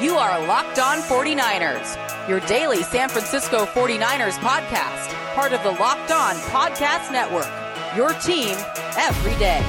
You are Locked On 49ers, your daily San Francisco 49ers podcast, part of the Locked On Podcast Network. Your team every day.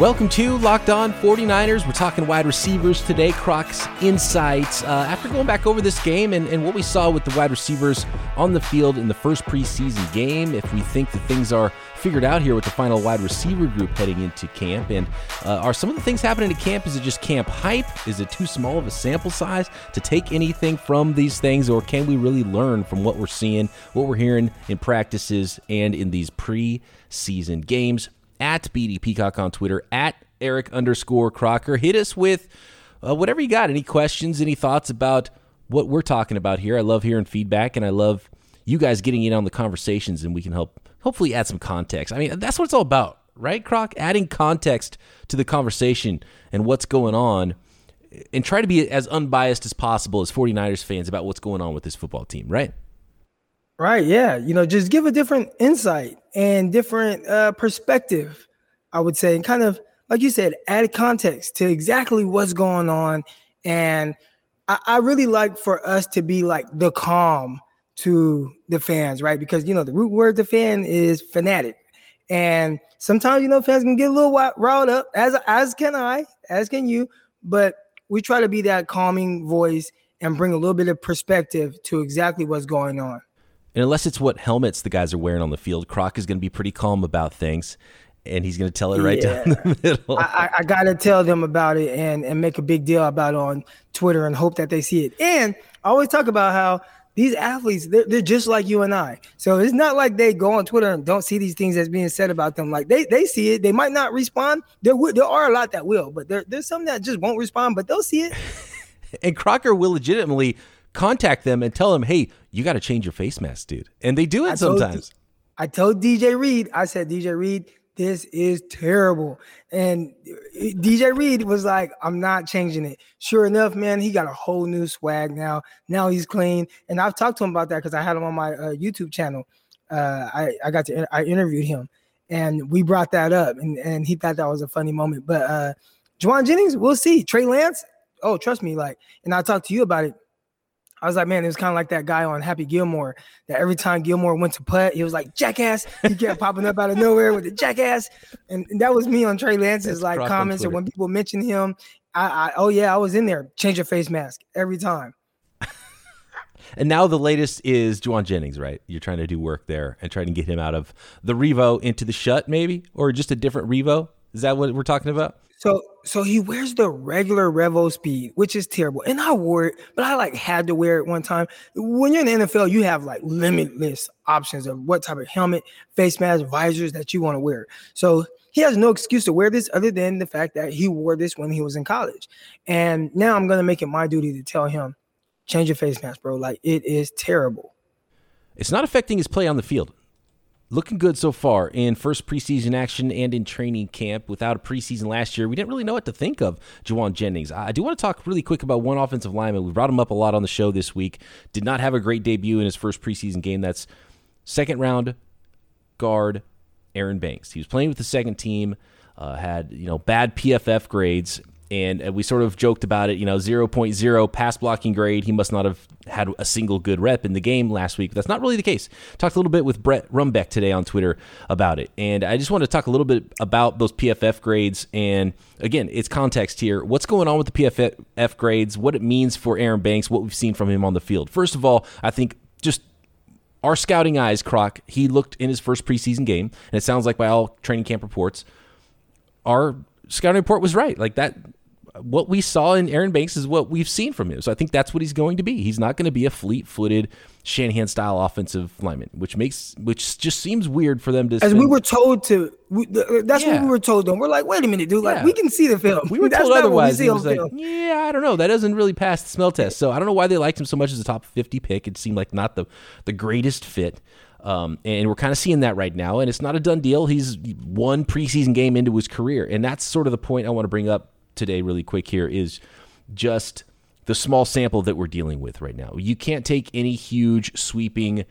Welcome to Locked On 49ers. We're talking wide receivers today, Croc's insights. Uh, after going back over this game and, and what we saw with the wide receivers on the field in the first preseason game, if we think that things are figured out here with the final wide receiver group heading into camp, and uh, are some of the things happening at camp, is it just camp hype? Is it too small of a sample size to take anything from these things, or can we really learn from what we're seeing, what we're hearing in practices and in these preseason games? at BD Peacock on Twitter, at Eric underscore Crocker. Hit us with uh, whatever you got. Any questions, any thoughts about what we're talking about here? I love hearing feedback and I love you guys getting in on the conversations and we can help hopefully add some context. I mean, that's what it's all about, right, Croc? Adding context to the conversation and what's going on and try to be as unbiased as possible as 49ers fans about what's going on with this football team, right? Right. Yeah. You know, just give a different insight and different uh, perspective, I would say, and kind of, like you said, add context to exactly what's going on. And I, I really like for us to be like the calm to the fans, right? Because, you know, the root word to fan is fanatic. And sometimes, you know, fans can get a little riled up, as as can I, as can you. But we try to be that calming voice and bring a little bit of perspective to exactly what's going on. And unless it's what helmets the guys are wearing on the field, Croc is going to be pretty calm about things, and he's going to tell it right yeah. down the middle. I, I got to tell them about it and and make a big deal about it on Twitter and hope that they see it. And I always talk about how these athletes they're, they're just like you and i. So it's not like they go on twitter and don't see these things that's being said about them. Like they they see it. They might not respond. There there are a lot that will but there, there's some that just won't respond but they'll see it. And crocker will legitimately contact them and tell them hey you got to change your face mask, dude. And they do it I sometimes. Told, I told DJ Reed, I said, DJ Reed, this is terrible. And DJ Reed was like, I'm not changing it. Sure enough, man, he got a whole new swag now. Now he's clean. And I've talked to him about that because I had him on my uh, YouTube channel. Uh, I, I got to, I interviewed him and we brought that up and, and he thought that was a funny moment. But uh, Jauan Jennings, we'll see. Trey Lance, oh, trust me. Like, and I talked to you about it I was like, man, it was kind of like that guy on Happy Gilmore that every time Gilmore went to putt, he was like, jackass. He kept popping up out of nowhere with the jackass. And, and that was me on Trey Lance's That's like comments. Or when people mention him, I, I, oh yeah, I was in there. Change your face mask every time. and now the latest is Jauan Jennings, right? You're trying to do work there and trying to get him out of the Revo into the Schutt, maybe, or just a different Revo. Is that what we're talking about? So so he wears the regular Revo speed, which is terrible. And I wore it, but I like had to wear it one time. When you're in the NFL, you have like limitless options of what type of helmet, face mask, visors that you want to wear. So he has no excuse to wear this other than the fact that he wore this when he was in college. And now I'm gonna make it my duty to tell him, change your face mask, bro. Like it is terrible. It's not affecting his play on the field looking good so far in first preseason action and in training camp. Without a preseason last year, we didn't really know what to think of Jauan Jennings. I do want to talk really quick about one offensive lineman. We brought him up a lot on the show this week. Did not have a great debut in his first preseason game. That's second round guard Aaron Banks. He was playing with the second team. Uh, had you know bad PFF grades and uh, we sort of joked about it, you know, 0.0 pass blocking grade. He must not have had a single good rep in the game last week. That's not really the case. Talked a little bit with Brett Rumbeck today on Twitter about it. And I just want to talk a little bit about those PFF grades. And again, it's context here. What's going on with the PFF grades, what it means for Aaron Banks, what we've seen from him on the field. First of all, I think just our scouting eyes, Croc, he looked in his first preseason game, and it sounds like by all training camp reports, our scouting report was right. Like that what we saw in Aaron Banks is what we've seen from him. So I think that's what he's going to be. He's not going to be a fleet-footed Shanahan style offensive lineman, which makes which just seems weird for them to. As we were told to, we, that's yeah. what we were told. Them, we're like, wait a minute, dude. Like yeah. we can see the film. We were told otherwise. We like, yeah, I don't know. That doesn't really pass the smell test. So I don't know why they liked him so much as a top fifty pick. It seemed like not the the greatest fit. Um, and we're kind of seeing that right now. And it's not a done deal. He's one preseason game into his career. And that's sort of the point I want to bring up today, really quick here, is just the small sample that we're dealing with right now. You can't take any huge sweeping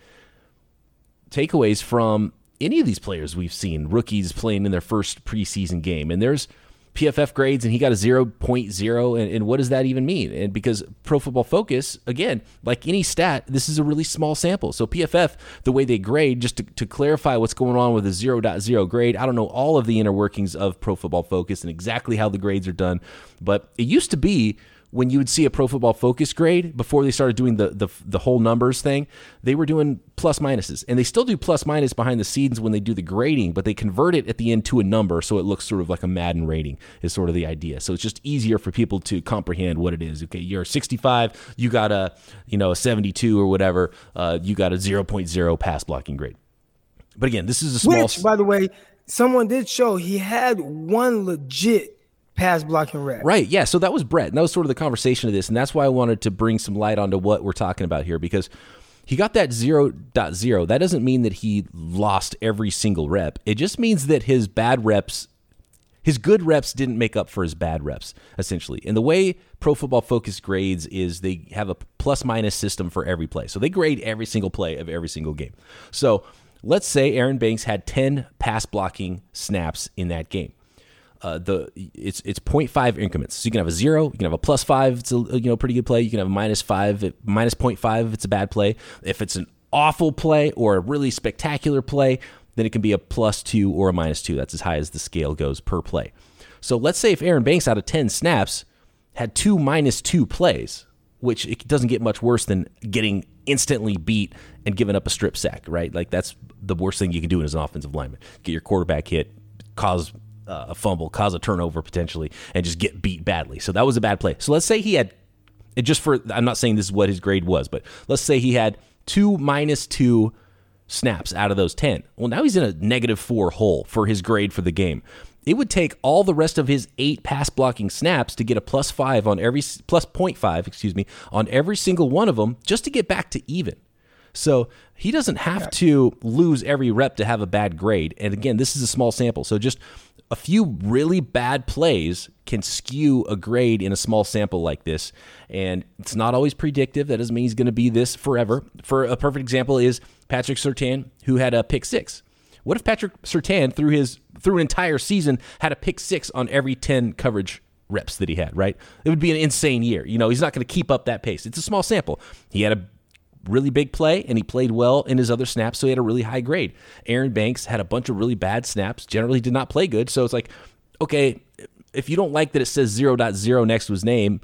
takeaways from any of these players we've seen, rookies playing in their first preseason game. And there's PFF grades and he got a 0.0. And, and what does that even mean? And because Pro Football Focus, again, like any stat, this is a really small sample. So PFF, the way they grade, just to, to clarify what's going on with a 0.0 grade, I don't know all of the inner workings of Pro Football Focus and exactly how the grades are done, but it used to be when you would see a pro football focus grade before they started doing the, the the whole numbers thing, they were doing plus minuses. And they still do plus minus behind the scenes when they do the grading, but they convert it at the end to a number so it looks sort of like a Madden rating is sort of the idea. So it's just easier for people to comprehend what it is. Okay, you're 65, you got a, you know, a 72 or whatever, uh, you got a 0.0 pass blocking grade. But again, this is a small Which, by the way, someone did show he had one legit pass blocking rep. Right. Yeah. So that was Brett. And that was sort of the conversation of this. And that's why I wanted to bring some light onto what we're talking about here because he got that 0.0. That doesn't mean that he lost every single rep. It just means that his bad reps, his good reps didn't make up for his bad reps, essentially. And the way Pro Football Focus grades is they have a plus minus system for every play. So they grade every single play of every single game. So let's say Aaron Banks had 10 pass blocking snaps in that game uh, the it's it's 0.5 increments. So you can have a zero, you can have a plus five. It's a you know pretty good play. You can have a minus five, minus 0.5 if it's a bad play. If it's an awful play or a really spectacular play, then it can be a plus two or a minus two. That's as high as the scale goes per play. So let's say if Aaron Banks out of 10 snaps had two minus two plays, which it doesn't get much worse than getting instantly beat and giving up a strip sack, right? Like that's the worst thing you can do as an offensive lineman. Get your quarterback hit, cause uh, a fumble, cause a turnover potentially, and just get beat badly. So that was a bad play. So let's say he had, it just for, I'm not saying this is what his grade was, but let's say he had two minus two snaps out of those 10. Well, now he's in a negative four hole for his grade for the game. It would take all the rest of his eight pass blocking snaps to get a plus five on every, plus 0.5, excuse me, on every single one of them just to get back to even. So he doesn't have to lose every rep to have a bad grade. And again, this is a small sample. So just a few really bad plays can skew a grade in a small sample like this. And it's not always predictive. That doesn't mean he's going to be this forever. For a perfect example is Patrick Surtain, who had a pick six. What if Patrick Surtain, through his through an entire season had a pick six on every 10 coverage reps that he had, right? It would be an insane year. You know, he's not going to keep up that pace. It's a small sample. He had a really big play and he played well in his other snaps, so he had a really high grade. Aaron Banks had a bunch of really bad snaps, generally did not play good. So it's like, okay, if you don't like that it says 0.0 next to his name,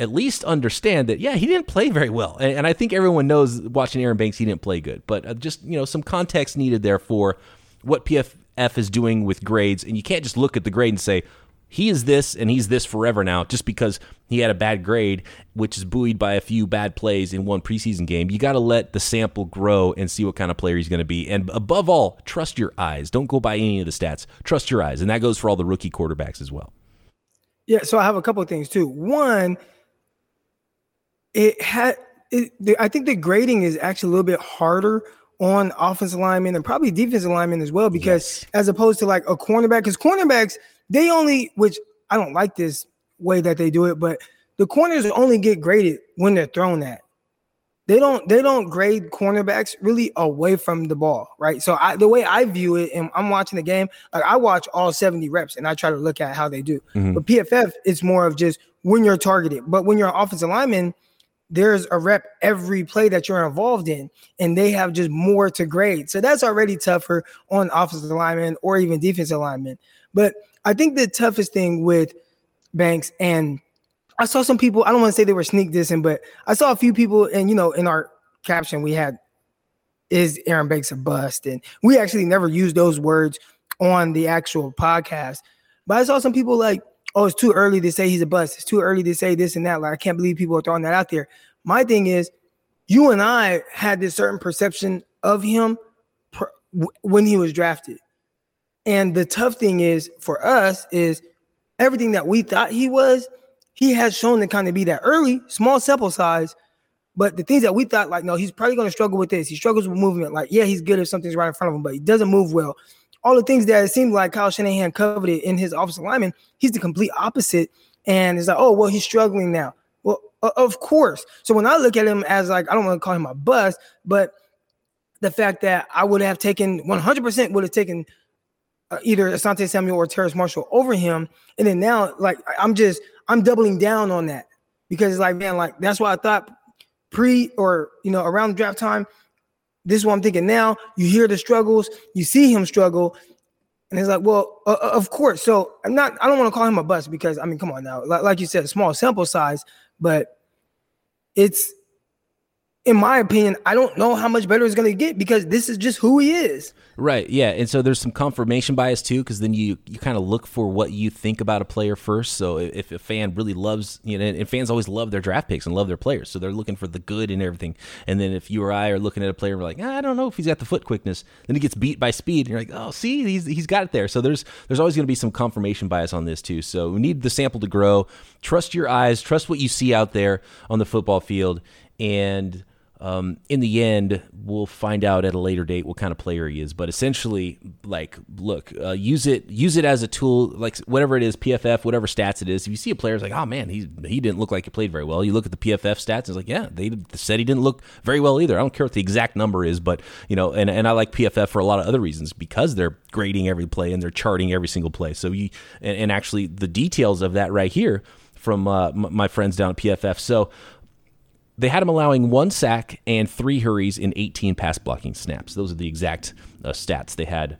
at least understand that, yeah, he didn't play very well. And, and I think everyone knows watching Aaron Banks, he didn't play good. But uh, just, you know, some context needed there for what PFF is doing with grades. And you can't just look at the grade and say, he is this and he's this forever now just because he had a bad grade, which is buoyed by a few bad plays in one preseason game. You got to let the sample grow and see what kind of player he's going to be. And above all, trust your eyes. Don't go by any of the stats. Trust your eyes. And that goes for all the rookie quarterbacks as well. Yeah. So I have a couple of things too. One, it had, it, I think the grading is actually a little bit harder on offensive linemen and probably defensive linemen as well, because yes. as opposed to like a cornerback, because cornerbacks, they only, which I don't like this way that they do it, but the corners only get graded when they're thrown at. They don't they don't grade cornerbacks really away from the ball, right? So I the way I view it, and I'm watching the game, like I watch all 70 reps and I try to look at how they do. Mm-hmm. But PFF, it's more of just when you're targeted. But when you're an offensive lineman, there's a rep every play that you're involved in, and they have just more to grade. So that's already tougher on offensive linemen or even defensive linemen. But I think the toughest thing with Banks and I saw some people, I don't want to say they were sneak dissing, but I saw a few people, and you know, in our caption, we had is Aaron Banks a bust? And we actually never used those words on the actual podcast. But I saw some people like, oh, it's too early to say he's a bust. It's too early to say this and that. Like, I can't believe people are throwing that out there. My thing is, you and I had this certain perception of him pr- when he was drafted. And the tough thing is for us is everything that we thought he was, he has shown to kind of be that early, small sample size. But the things that we thought, like, no, he's probably going to struggle with this. He struggles with movement. Like, yeah, he's good if something's right in front of him, but he doesn't move well. All the things that it seemed like Kyle Shanahan coveted in his offensive lineman, he's the complete opposite. And it's like, oh, well, he's struggling now. Well, of course. So when I look at him as like, I don't want to call him a bust, but the fact that I would have taken 100% would have taken uh, either Asante Samuel or Terrace Marshall over him. And then now, like, I'm just, I'm doubling down on that because it's like, man, like, that's why I thought pre or, you know, around draft time, this is what I'm thinking now. You hear the struggles, you see him struggle. And it's like, well, uh, uh of course. So I'm not, I don't want to call him a bust because, I mean, come on now. Like, like you said, small sample size, but it's, in my opinion, I don't know how much better it's going to get because this is just who he is. Right. Yeah. And so there's some confirmation bias too, because then you you kind of look for what you think about a player first. So if a fan really loves, you know, and fans always love their draft picks and love their players, so they're looking for the good and everything. And then if you or I are looking at a player, we're like, ah, I don't know if he's got the foot quickness. Then he gets beat by speed, and you're like, oh, see, he's he's got it there. So there's there's always going to be some confirmation bias on this too. So we need the sample to grow. Trust your eyes. Trust what you see out there on the football field, and um, in the end, we'll find out at a later date what kind of player he is. But essentially, like, look, uh, use it use it as a tool, like whatever it is, PFF, whatever stats it is. If you see a player, it's like, oh man, he he didn't look like he played very well. You look at the PFF stats, it's like, yeah, they said he didn't look very well either. I don't care what the exact number is, but you know, and and I like PFF for a lot of other reasons because they're grading every play and they're charting every single play. So you and, and actually the details of that right here from uh, my friends down at PFF. So they had him allowing one sack and three hurries in 18 pass blocking snaps. Those are the exact uh, stats they had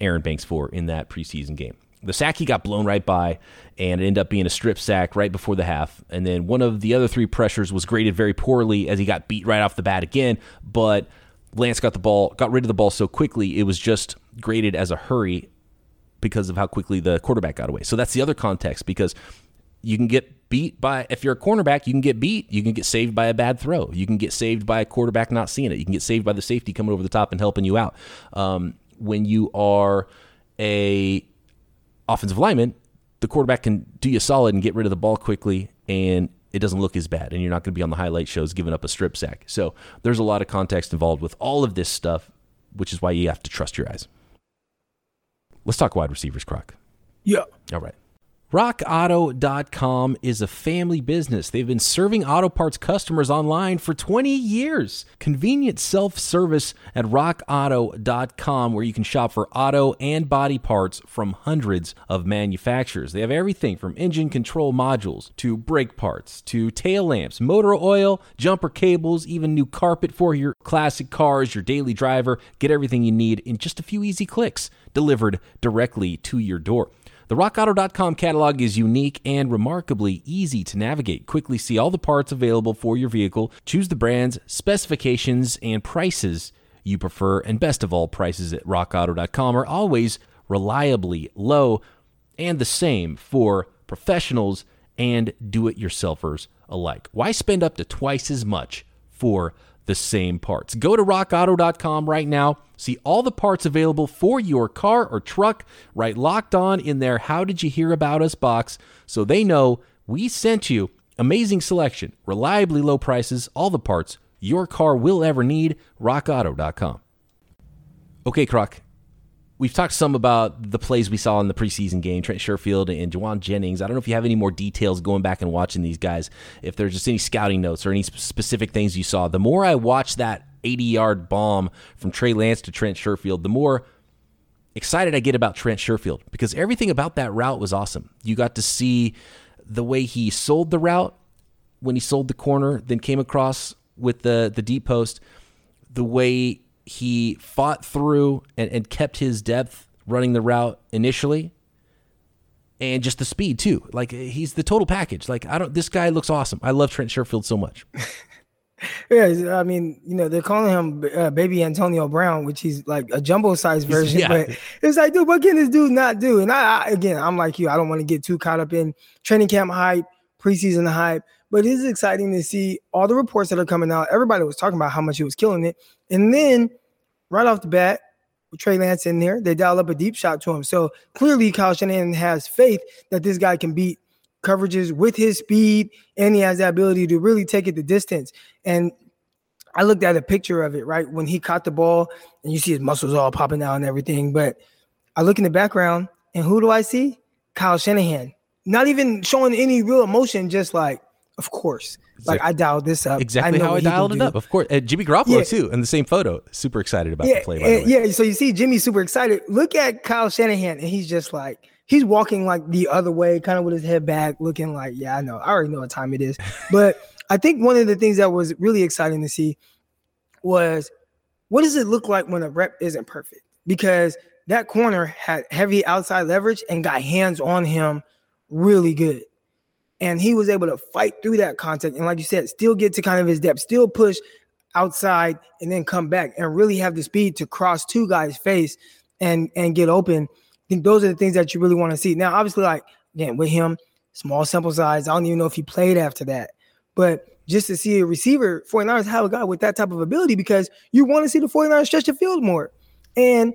Aaron Banks for in that preseason game. The sack he got blown right by, and it ended up being a strip sack right before the half. And then one of the other three pressures was graded very poorly as he got beat right off the bat again. But Lance got the ball, got rid of the ball so quickly, it was just graded as a hurry because of how quickly the quarterback got away. So that's the other context because you can get beat by if you're a cornerback you can get beat. You can get saved by a bad throw. You can get saved by a quarterback not seeing it. You can get saved by the safety coming over the top and helping you out. Um, when you are a offensive lineman the quarterback can do you solid and get rid of the ball quickly and it doesn't look as bad and you're not going to be on the highlight shows giving up a strip sack. So there's a lot of context involved with all of this stuff which is why you have to trust your eyes. Let's talk wide receivers croc. Yeah. All right RockAuto.com is a family business. They've been serving auto parts customers online for 20 years. Convenient self service at RockAuto.com, where you can shop for auto and body parts from hundreds of manufacturers. They have everything from engine control modules to brake parts to tail lamps, motor oil, jumper cables, even new carpet for your classic cars, your daily driver. Get everything you need in just a few easy clicks delivered directly to your door. The RockAuto.com catalog is unique and remarkably easy to navigate. Quickly see all the parts available for your vehicle, choose the brands, specifications, and prices you prefer, and best of all, prices at RockAuto.com are always reliably low and the same for professionals and do it yourselfers alike. Why spend up to twice as much for the same parts. Go to rockauto.com right now. See all the parts available for your car or truck. Right locked on in their How Did You Hear About Us box so they know we sent you. Amazing selection, reliably low prices, all the parts your car will ever need. RockAuto.com. Okay, Croc, We've talked some about the plays we saw in the preseason game, Trent Sherfield and Jauan Jennings. I don't know if you have any more details going back and watching these guys, if there's just any scouting notes or any specific things you saw. The more I watch that 80 yard bomb from Trey Lance to Trent Sherfield, the more excited I get about Trent Sherfield because everything about that route was awesome. You got to see the way he sold the route when he sold the corner, then came across with the the deep post, the way he fought through and, and kept his depth running the route initially and just the speed too. Like he's the total package. Like I don't. This guy looks awesome. I love Trent Sherfield so much. yeah, I mean, you know, they're calling him uh, Baby Antonio Brown, which he's like a jumbo size version. Yeah. But it's like, dude, what can this dude not do? And I, I again, I'm like you. I don't want to get too caught up in training camp hype, preseason hype. But it is exciting to see all the reports that are coming out. Everybody was talking about how much he was killing it, and then right off the bat, with Trey Lance in there, they dial up a deep shot to him. So clearly, Kyle Shanahan has faith that this guy can beat coverages with his speed, and he has the ability to really take it the distance. And I looked at a picture of it, right? When he caught the ball, and you see his muscles all popping out and everything. But I look in the background, and who do I see? Kyle Shanahan. Not even showing any real emotion, just like, of course. like I dialed this up. Exactly I how I dialed it up. Of course, Jimmy Garoppolo yeah. too, in the same photo. Super excited about yeah, the play. yeah, so you see Jimmy super excited. Look at Kyle Shanahan, and he's just like he's walking like the other way, kind of with his head back, looking like, yeah, I know, I already know what time it is. But I think one of the things that was really exciting to see was what does it look like when a rep isn't perfect? Because that corner had heavy outside leverage and got hands on him really good. And he was able to fight through that contact. And like you said, still get to kind of his depth, still push outside and then come back and really have the speed to cross two guys' face and and get open. I think those are the things that you really want to see. Now, obviously, like again, with him, small sample size. I don't even know if he played after that. But just to see a receiver, 49ers have a guy with that type of ability because you want to see the 49ers stretch the field more. And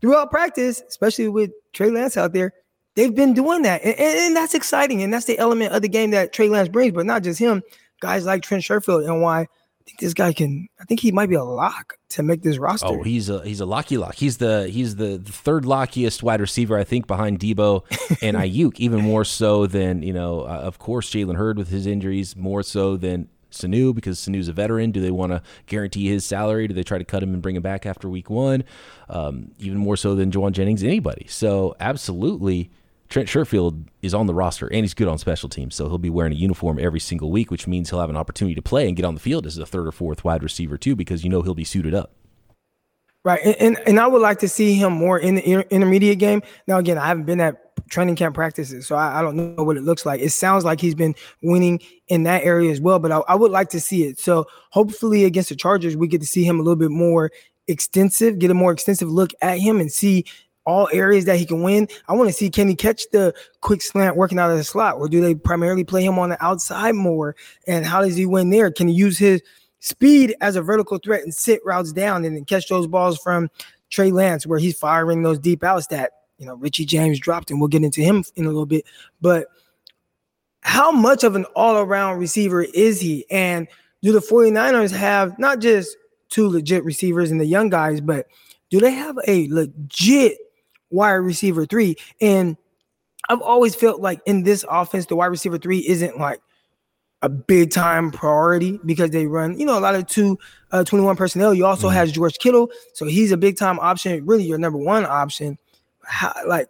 throughout practice, especially with Trey Lance out there, they've been doing that. And, and, and, that's exciting. And that's the element of the game that Trey Lance brings, but not just him, guys like Trent Sherfield and why I think this guy can I think he might be a lock to make this roster. Oh, he's a he's a locky lock. He's the he's the, the third lockiest wide receiver, I think, behind Deebo and Aiyuk, even more so than, you know, uh, of course Jalen Hurd with his injuries, more so than Sanu because Sanu's a veteran. Do they want to guarantee his salary? Do they try to cut him and bring him back after week one? Um, even more so than Jauan Jennings, anybody. So absolutely, Trent Sherfield is on the roster and he's good on special teams. So he'll be wearing a uniform every single week, which means he'll have an opportunity to play and get on the field as a third or fourth wide receiver too, because you know he'll be suited up. Right, and, and, and I would like to see him more in the inter- intermediate game. Now, again, I haven't been at training camp practices, so I, I, don't know what it looks like. It sounds like he's been winning in that area as well, but I, I would like to see it. So hopefully, against the Chargers, we get to see him a little bit more extensive, get a more extensive look at him, and see all areas that he can win. I want to see can he catch the quick slant working out of the slot, or do they primarily play him on the outside more? And how does he win there? Can he use his speed as a vertical threat and sit routes down and catch those balls from Trey Lance where he's firing those deep outs that you know Richie James dropped, and we'll get into him in a little bit. But how much of an all-around receiver is he? And do the 49ers have not just two legit receivers and the young guys, but do they have a legit wide receiver three? And I've always felt like in this offense, the wide receiver three isn't like a big time priority because they run, you know, a lot of two uh, 21 personnel. You also mm-hmm. has George Kittle, so he's a big time option, really your number one option. How, like,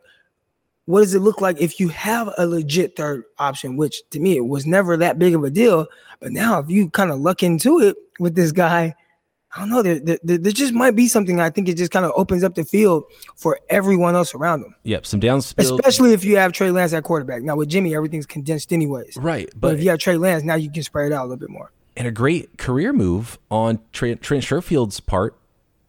what does it look like if you have a legit third option? Which to me, it was never that big of a deal. But now, if you kind of luck into it with this guy, I don't know. There, there, there, just might be something. I think it just kind of opens up the field for everyone else around them. Yep, some downs, especially if you have Trey Lance at quarterback. Now with Jimmy, everything's condensed anyways. Right, but, but if you have Trey Lance, now you can spread it out a little bit more. And a great career move on Trent, Trent Sherfield's part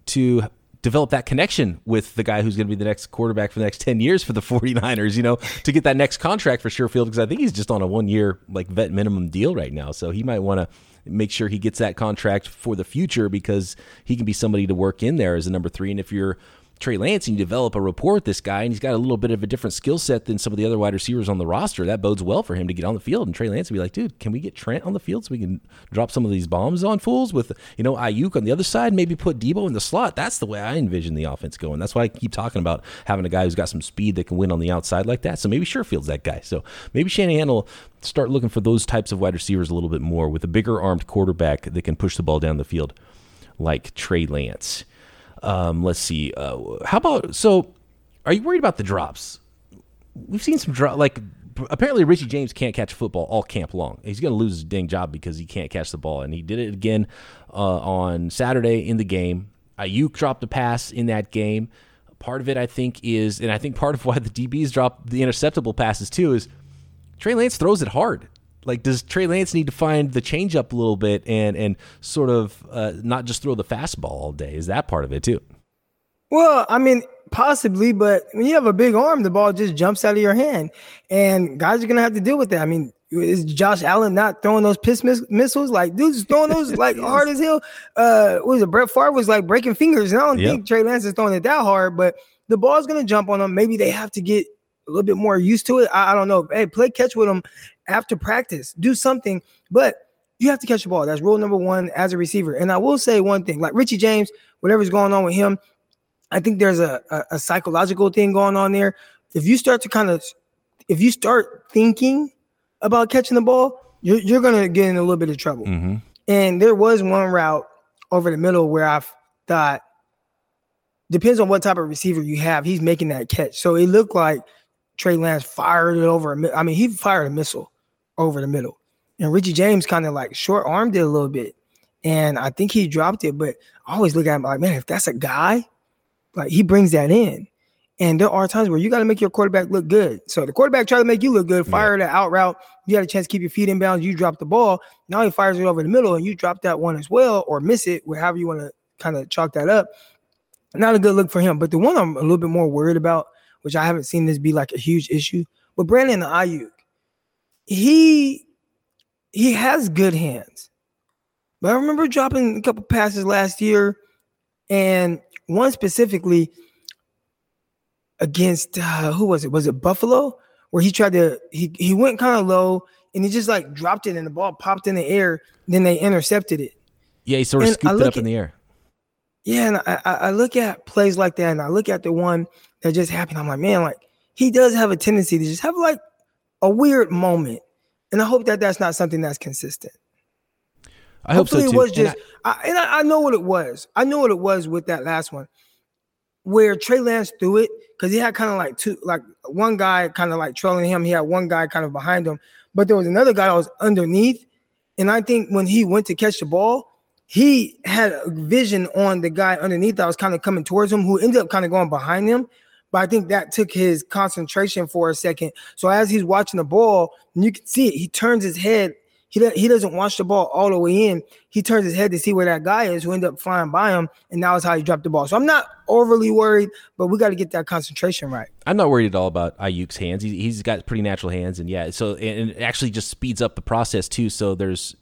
to develop that connection with the guy who's going to be the next quarterback for the next 10 years for the 49ers, you know, to get that next contract for Sherfield because I think he's just on a one year like vet minimum deal right now. So he might want to make sure he gets that contract for the future because he can be somebody to work in there as a number three. And if you're Trey Lance and you develop a rapport with this guy, and he's got a little bit of a different skill set than some of the other wide receivers on the roster. That bodes well for him to get on the field. And Trey Lance would be like, dude, can we get Trent on the field so we can drop some of these bombs on fools with, you know, Aiyuk on the other side, maybe put Deebo in the slot. That's the way I envision the offense going. That's why I keep talking about having a guy who's got some speed that can win on the outside like that. So maybe Sherfield's that guy. So maybe Shanahan will start looking for those types of wide receivers a little bit more with a bigger armed quarterback that can push the ball down the field like Trey Lance. Um, let's see. Uh, how about so? Are you worried about the drops? We've seen some drop. Like apparently, Richie James can't catch football all camp long. He's going to lose his dang job because he can't catch the ball, and he did it again uh, on Saturday in the game. Aiyuk dropped a pass in that game. Part of it, I think, is, and I think part of why the DBs dropped the interceptable passes too, is Trey Lance throws it hard. Like, does Trey Lance need to find the changeup a little bit and and sort of uh, not just throw the fastball all day? Is that part of it too? Well, I mean, possibly, but when you have a big arm, the ball just jumps out of your hand, and guys are gonna have to deal with that. I mean, is Josh Allen not throwing those piss miss- missiles? Like, dude's throwing those like hard as hell. Uh, was it Brett Favre was like breaking fingers? And I don't yep. think Trey Lance is throwing it that hard, but the ball's gonna jump on them. Maybe they have to get a little bit more used to it. I, I don't know. Hey, play catch with them after practice, do something, but you have to catch the ball. That's rule number one as a receiver. And I will say one thing like Richie James, whatever's going on with him, I think there's a, a, a psychological thing going on there. If you start to kind of, if you start thinking about catching the ball, you're you're gonna get in a little bit of trouble. Mm-hmm. And there was one route over the middle where I thought depends on what type of receiver you have. He's making that catch, so it looked like Trey Lance fired it over. A, I mean, he fired a missile over the middle, and Richie James kind of like short armed it a little bit, and I think he dropped it. But I always look at him like, man, if that's a guy, like he brings that in. And there are times where you got to make your quarterback look good. So the quarterback tried to make you look good, fire yeah. the out route. You had a chance to keep your feet in bounds. You drop the ball. Now he fires it over the middle, and you drop that one as well, or miss it, however you want to kind of chalk that up. Not a good look for him. But the one I'm a little bit more worried about, which I haven't seen this be like a huge issue, But Brandon Aiyuk, he he has good hands. But I remember dropping a couple passes last year, and one specifically against uh, who was it? Was it Buffalo? Where he tried to he he went kind of low and he just like dropped it and the ball popped in the air. Then they intercepted it. Yeah, he sort of and scooped it up at, in the air. Yeah, and I, I look at plays like that, and I look at the one that just happened. I'm like, man, like he does have a tendency to just have like a weird moment, and I hope that that's not something that's consistent. I hope Hopefully so too. It was just, and, I, I, and I, I know what it was. I know what it was with that last one, where Trey Lance threw it because he had kind of like two, like one guy kind of like trailing him. He had one guy kind of behind him, but there was another guy that was underneath. And I think when he went to catch the ball, he had a vision on the guy underneath that was kind of coming towards him, who ended up kind of going behind him. But I think that took his concentration for a second. So as he's watching the ball, and you can see it, he turns his head. He, he doesn't watch the ball all the way in. He turns his head to see where that guy is, who ended up flying by him, and that was how he dropped the ball. So I'm not overly worried, but we got to get that concentration right. I'm not worried at all about Aiyuk's hands. He, he's got pretty natural hands, and yeah, so and it actually just speeds up the process too. So there's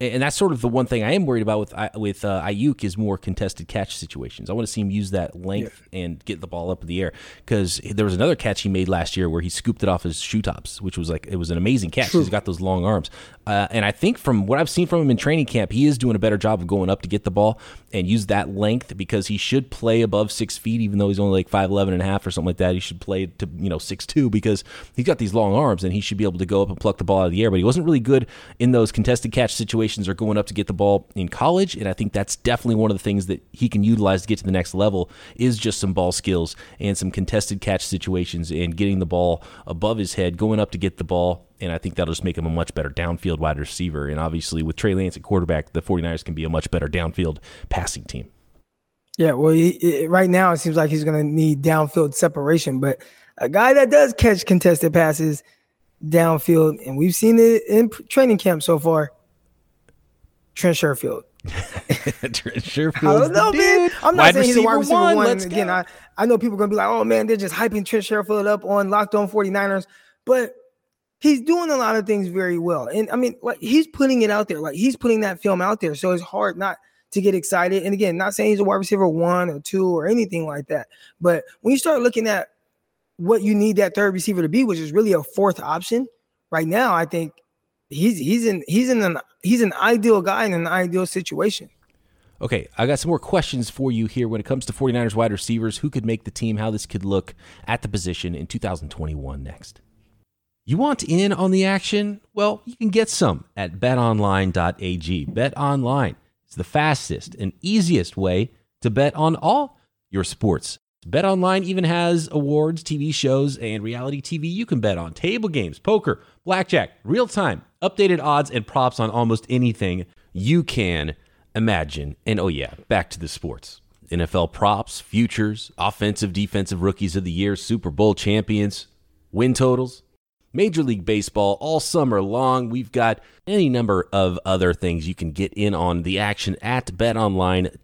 and that's sort of the one thing I am worried about with with uh, Aiyuk is more contested catch situations. I want to see him use that length yeah. and get the ball up in the air because there was another catch he made last year where he scooped it off his shoe tops, which was like it was an amazing catch. True. He's got those long arms, uh, and I think from what I've seen from him in training camp, he is doing a better job of going up to get the ball and use that length because he should play above six feet, even though he's only like 5'11 and a half or something like that. He should play to you know six two because he's got these long arms and he should be able to go up and pluck the ball out of the air. But he wasn't really good in those contested catch situations or going up to get the ball in college, and I think that's definitely one of the things that he can utilize to get to the next level is just some ball skills and some contested catch situations and getting the ball above his head, going up to get the ball. And I think that'll just make him a much better downfield wide receiver. And obviously, with Trey Lance at quarterback, the 49ers can be a much better downfield passing team. Yeah, well, he, right now it seems like he's going to need downfield separation, but a guy that does catch contested passes downfield, and we've seen it in training camp so far, Trent Sherfield. Trent Sherfield. I don't know, man. I'm not Wide saying he's a wide receiver one. one. Again, I, I know people are gonna be like, oh man, they're just hyping Trent Sherfield up on Locked On 49ers, but he's doing a lot of things very well. And I mean, like he's putting it out there, like he's putting that film out there. So it's hard not to get excited. And again, not saying he's a wide receiver one or two or anything like that. But when you start looking at what you need that third receiver to be, which is really a fourth option, right now, I think he's he's in he's in an he's an ideal guy in an ideal situation. Okay, I got some more questions for you here when it comes to 49ers wide receivers. Who could make the team? How this could look at the position in 2021 next. You want in on the action? Well, you can get some at betonline.ag. BetOnline is the fastest and easiest way to bet on all your sports. BetOnline even has awards, TV shows, and reality TV you can bet on. Table games, poker, blackjack, real time, updated odds and props on almost anything you can imagine. And oh, yeah, back to the sports. NFL props, futures, offensive, defensive rookies of the year, Super Bowl champions, win totals, Major League Baseball all summer long. We've got any number of other things you can get in on the action at betonline.ag.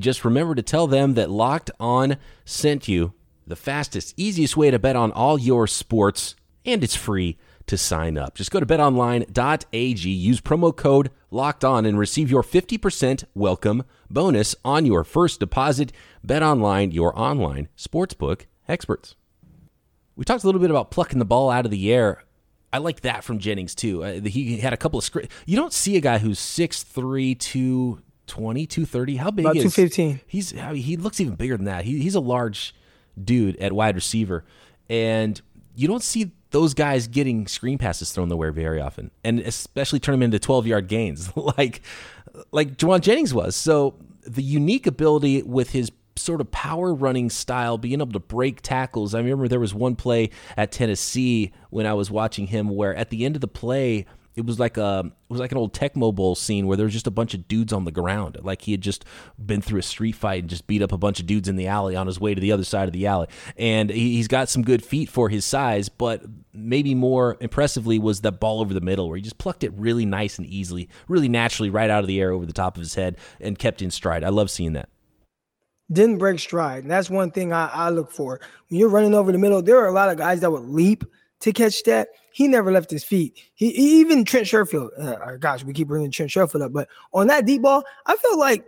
Just remember to tell them that Locked On sent you the fastest, easiest way to bet on all your sports, and it's free to sign up. Just go to betonline.ag, use promo code locked on, and receive your 50% welcome bonus on your first deposit. BetOnline, your online sportsbook experts. We talked a little bit about plucking the ball out of the air. I like that from Jennings too. Uh, he had a couple of script. You don't see a guy who's 6'3", 220, 230. How big About is 215. He's he looks even bigger than that. He, he's a large dude at wide receiver, and you don't see those guys getting screen passes thrown their way very often, and especially turn them into 12 yard gains, like like Jauan Jennings was. So the unique ability with his sort of power running style, being able to break tackles. I remember there was one play at Tennessee when I was watching him where at the end of the play it was like a it was like an old Tecmo Bowl scene where there was just a bunch of dudes on the ground, like he had just been through a street fight and just beat up a bunch of dudes in the alley on his way to the other side of the alley. And he's got some good feet for his size, but maybe more impressively was that ball over the middle where he just plucked it really nice and easily, really naturally right out of the air over the top of his head and kept in stride. I love seeing that didn't break stride. And that's one thing I, I, look for. When you're running over the middle, there are a lot of guys that would leap to catch that. He never left his feet. He, he even Trent Sherfield. Uh, uh, gosh, we keep bringing Trent Sherfield up, but on that deep ball, I felt like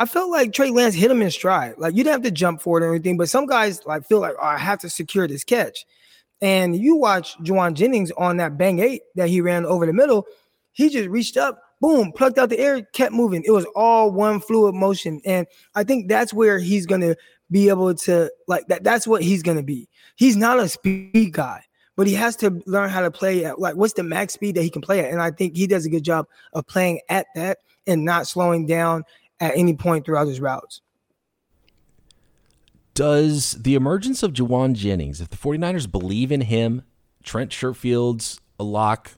I felt like Trey Lance hit him in stride. Like you didn't have to jump for it or anything, but some guys like feel like oh, I have to secure this catch. And you watch Jauan Jennings on that bang eight that he ran over the middle. He just reached up, boom, plucked out the air, kept moving. It was all one fluid motion. And I think that's where he's gonna be able to like that. That's what he's gonna be. He's not a speed guy but he has to learn how to play at like what's the max speed that he can play at. And I think he does a good job of playing at that and not slowing down at any point throughout his routes. Does the emergence of Jauan Jennings, if the 49ers believe in him, Trent Sherfield's a lock,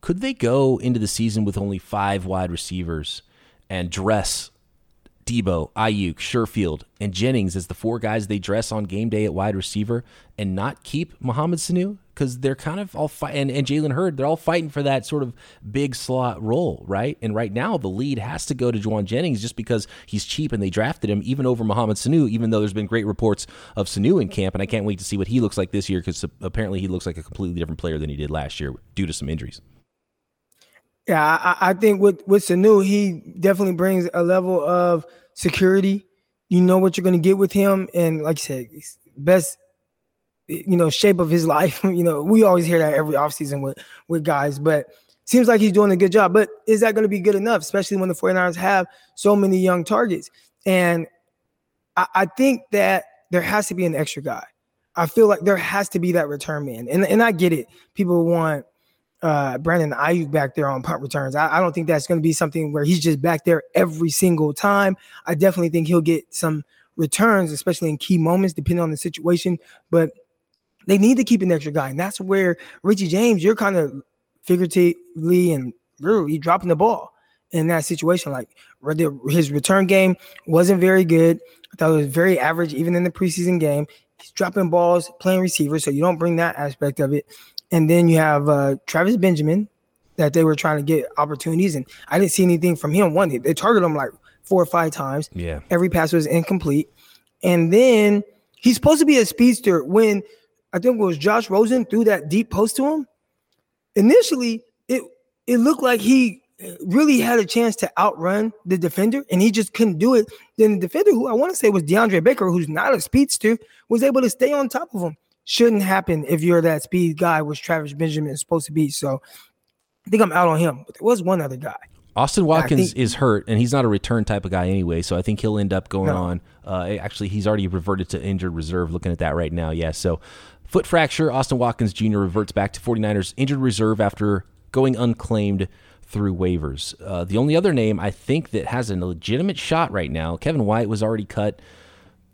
could they go into the season with only five wide receivers and dress Deebo, Aiyuk, Sherfield, and Jennings as the four guys they dress on game day at wide receiver and not keep Mohamed Sanu? Because they're kind of all fight and, and Jalen Hurd, they're all fighting for that sort of big slot role, right? And right now the lead has to go to Jauan Jennings just because he's cheap and they drafted him even over Mohamed Sanu, even though there's been great reports of Sanu in camp, and I can't wait to see what he looks like this year because apparently he looks like a completely different player than he did last year due to some injuries. Yeah, I, I think with with Sanu, he definitely brings a level of security. You know what you're going to get with him, and like you said, best you know shape of his life. you know, we always hear that every offseason with with guys, but seems like he's doing a good job. But is that going to be good enough, especially when the 49ers have so many young targets? And I, I think that there has to be an extra guy. I feel like there has to be that return man. And, and I get it. People want uh, Brandon Aiyuk back there on punt returns. I, I don't think that's going to be something where he's just back there every single time. I definitely think he'll get some returns, especially in key moments, depending on the situation. But they need to keep an extra guy, and that's where Richie James, you're kind of figuratively and really dropping the ball in that situation. Like his return game wasn't very good. I thought it was very average, even in the preseason game. He's dropping balls, playing receiver, so you don't bring that aspect of it. And then you have uh, Travis Benjamin that they were trying to get opportunities, and I didn't see anything from him. One, they targeted him like four or five times. Yeah, every pass was incomplete. And then he's supposed to be a speedster. When I think it was Josh Rosen threw that deep post to him. Initially, it it looked like he really had a chance to outrun the defender, and he just couldn't do it. Then the defender, who I want to say was DeAndre Baker, who's not a speedster, was able to stay on top of him shouldn't happen if you're that speed guy, which Travis Benjamin is supposed to be. So I think I'm out on him. But there was one other guy. Austin Watkins think, is hurt, and he's not a return type of guy anyway. So I think he'll end up going no. on. Uh, actually, he's already reverted to injured reserve. Looking at that right now, yeah. So foot fracture. Austin Watkins Jr. reverts back to 49ers injured reserve after going unclaimed through waivers. Uh, the only other name I think that has a legitimate shot right now, Kevin White was already cut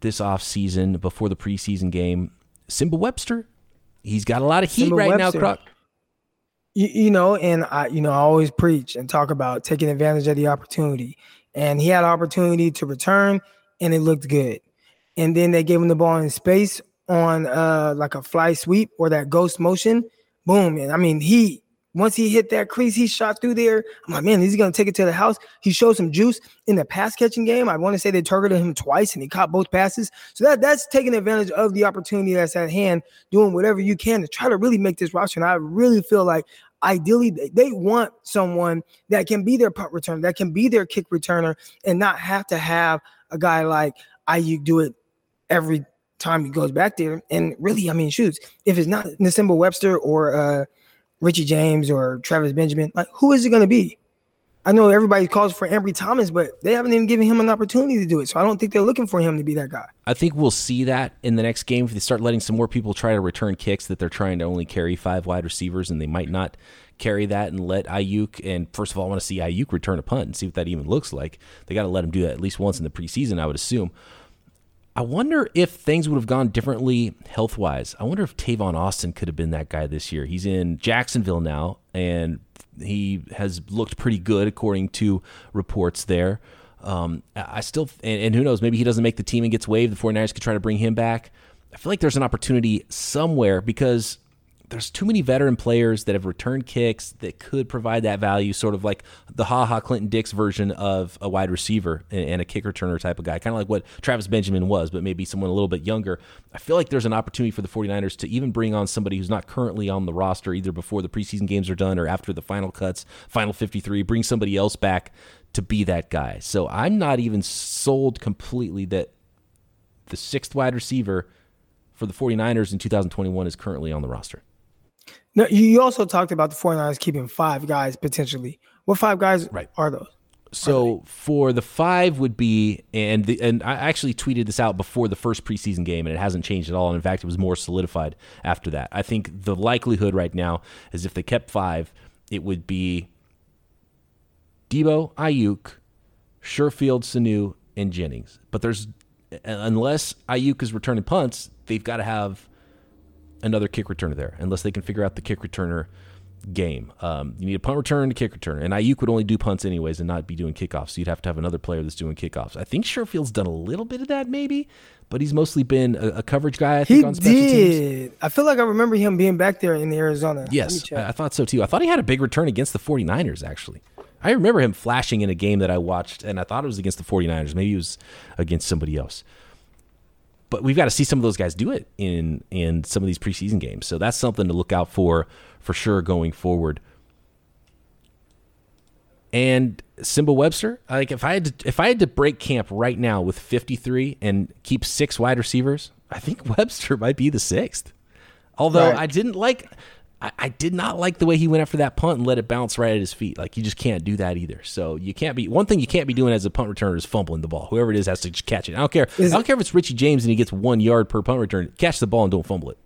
this offseason before the preseason game. Nsimba Webster, he's got a lot of heat Nsimba right Webster. now, Croc. You, you, know, and I, you know, I always preach and talk about taking advantage of the opportunity. And he had an opportunity to return, and it looked good. And then they gave him the ball in space on uh like a fly sweep or that ghost motion. Boom. And I mean, he once he hit that crease, he shot through there. I'm like, man, he's gonna take it to the house. He showed some juice in the pass catching game. I want to say they targeted him twice and he caught both passes. So that that's taking advantage of the opportunity that's at hand, doing whatever you can to try to really make this roster. And I really feel like ideally they want someone that can be their punt returner, that can be their kick returner, and not have to have a guy like Aiyuk do it every time he goes back there. And really, I mean, shoots. If it's not Nsimba Webster or uh Richie James or Travis Benjamin, like who is it going to be? I know everybody calls for Ambry Thomas, but they haven't even given him an opportunity to do it. So I don't think they're looking for him to be that guy. I think we'll see that in the next game if they start letting some more people try to return kicks that they're trying to only carry five wide receivers and they might not carry that and let Aiyuk. And first of all, I want to see Aiyuk return a punt and see what that even looks like. They got to let him do that at least once in the preseason, I would assume. I wonder if things would have gone differently health wise. I wonder if Tavon Austin could have been that guy this year. He's in Jacksonville now, and he has looked pretty good according to reports there. Um, I still, and, and, who knows, maybe he doesn't make the team and gets waived. The 49ers could try to bring him back. I feel like there's an opportunity somewhere because there's too many veteran players that have returned kicks that could provide that value, sort of like the Ha Ha Clinton Dix version of a wide receiver and, a kicker turner type of guy, kind of like what Travis Benjamin was, but maybe someone a little bit younger. I feel like there's an opportunity for the 49ers to even bring on somebody who's not currently on the roster, either before the preseason games are done or after the final cuts, final 53, bring somebody else back to be that guy. So I'm not even sold completely that the sixth wide receiver for the 49ers in 2021 is currently on the roster. No, you also talked about the 49ers keeping five guys potentially. What five guys right. are those? So for the five would be, and the, and I actually tweeted this out before the first preseason game, and it hasn't changed at all. And in fact, it was more solidified after that. I think the likelihood right now is if they kept five, it would be Deebo, Aiyuk, Sherfield, Sanu, and Jennings. But there's unless Aiyuk is returning punts, they've got to have another kick returner there unless they can figure out the kick returner game. Um, you need a punt return, a kick returner, and Aiyuk would only do punts anyways and not be doing kickoffs. So you'd have to have another player that's doing kickoffs. I think Sherfield's done a little bit of that maybe, but he's mostly been a, a coverage guy. I think he on special did. teams. I feel like I remember him being back there in Arizona. Yes, I, I thought so too. I thought he had a big return against the 49ers actually. I remember him flashing in a game that I watched, and I thought it was against the 49ers. Maybe it was against somebody else but we've got to see some of those guys do it in in some of these preseason games. So that's something to look out for for sure going forward. And Nsimba Webster, like if I had to if I had to break camp right now with 53 and keep six wide receivers, I think Webster might be the sixth. Although right. I didn't like I, I, did not like the way he went after that punt and let it bounce right at his feet. Like you just can't do that either. So you can't be one thing you can't be doing as a punt returner is fumbling the ball. Whoever it is has to just catch it. I don't care. Is I don't care if it's Richie James and he gets one yard per punt return. Catch the ball and don't fumble it.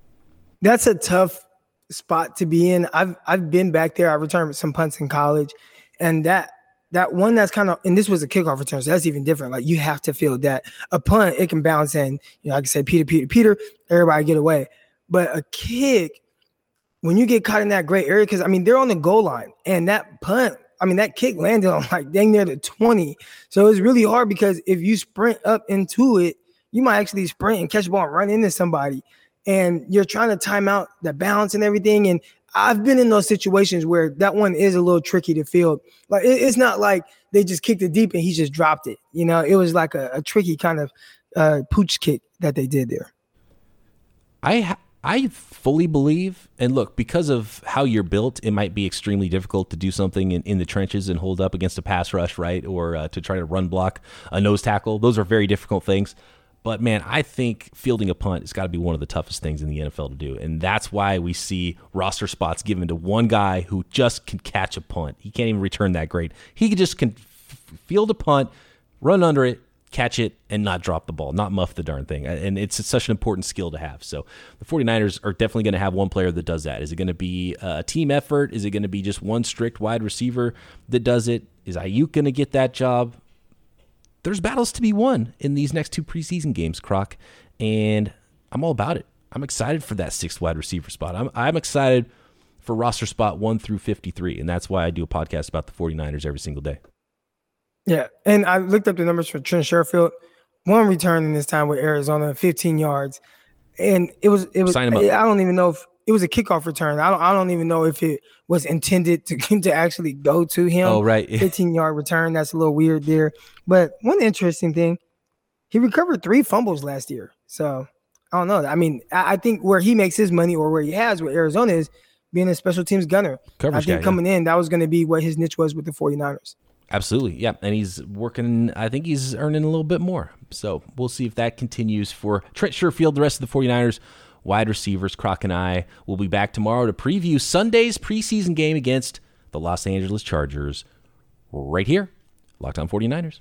That's a tough spot to be in. I've I've been back there. I returned some punts in college, and that that one that's kind of and this was a kickoff return, so that's even different. Like you have to feel that a punt it can bounce in. You know, I can say Peter, Peter, Peter, everybody get away, but a kick when you get caught in that gray area, because I mean, they're on the goal line and that punt, I mean, that kick landed on like dang near the 20. So it's really hard because if you sprint up into it, you might actually sprint and catch the ball and run into somebody. And you're trying to time out the balance and everything. And I've been in those situations where that one is a little tricky to field. Like it, it's not like they just kicked it deep and he just dropped it. You know, it was like a, a tricky kind of uh, pooch kick that they did there. I ha- I fully believe, and look, because of how you're built, it might be extremely difficult to do something in, in the trenches and hold up against a pass rush, right? Or uh, to try to run block a nose tackle. Those are very difficult things. But man, I think fielding a punt has got to be one of the toughest things in the NFL to do. And that's why we see roster spots given to one guy who just can catch a punt. He can't even return that great. He just can field a punt, run under it, catch it and not drop the ball, not muff the darn thing. And it's such an important skill to have. So the 49ers are definitely going to have one player that does that. Is it going to be a team effort? Is it going to be just one strict wide receiver that does it? Is Aiyuk going to get that job? There's battles to be won in these next two preseason games, Croc, and I'm all about it. I'm excited for that sixth wide receiver spot. I'm, I'm excited for roster spot 1 through 53, and that's why I do a podcast about the 49ers every single day. Yeah, and I looked up the numbers for Trent Sherfield. One return in this time with Arizona, 15 yards, and it was it was. I don't even know if it was a kickoff return. I don't I don't even know if it was intended to to actually go to him. Oh right, 15 yard return. That's a little weird there. But one interesting thing, he recovered three fumbles last year. So I don't know. I mean, I, I think where he makes his money or where he has with Arizona is being a special teams gunner. Coverage I think guy, coming yeah. in, that was going to be what his niche was with the 49ers. Absolutely. Yeah. And he's working, I think he's earning a little bit more. So we'll see if that continues for Trent Sherfield, the rest of the 49ers wide receivers. Croc and I will be back tomorrow to preview Sunday's preseason game against the Los Angeles Chargers. right here, Locked On 49ers.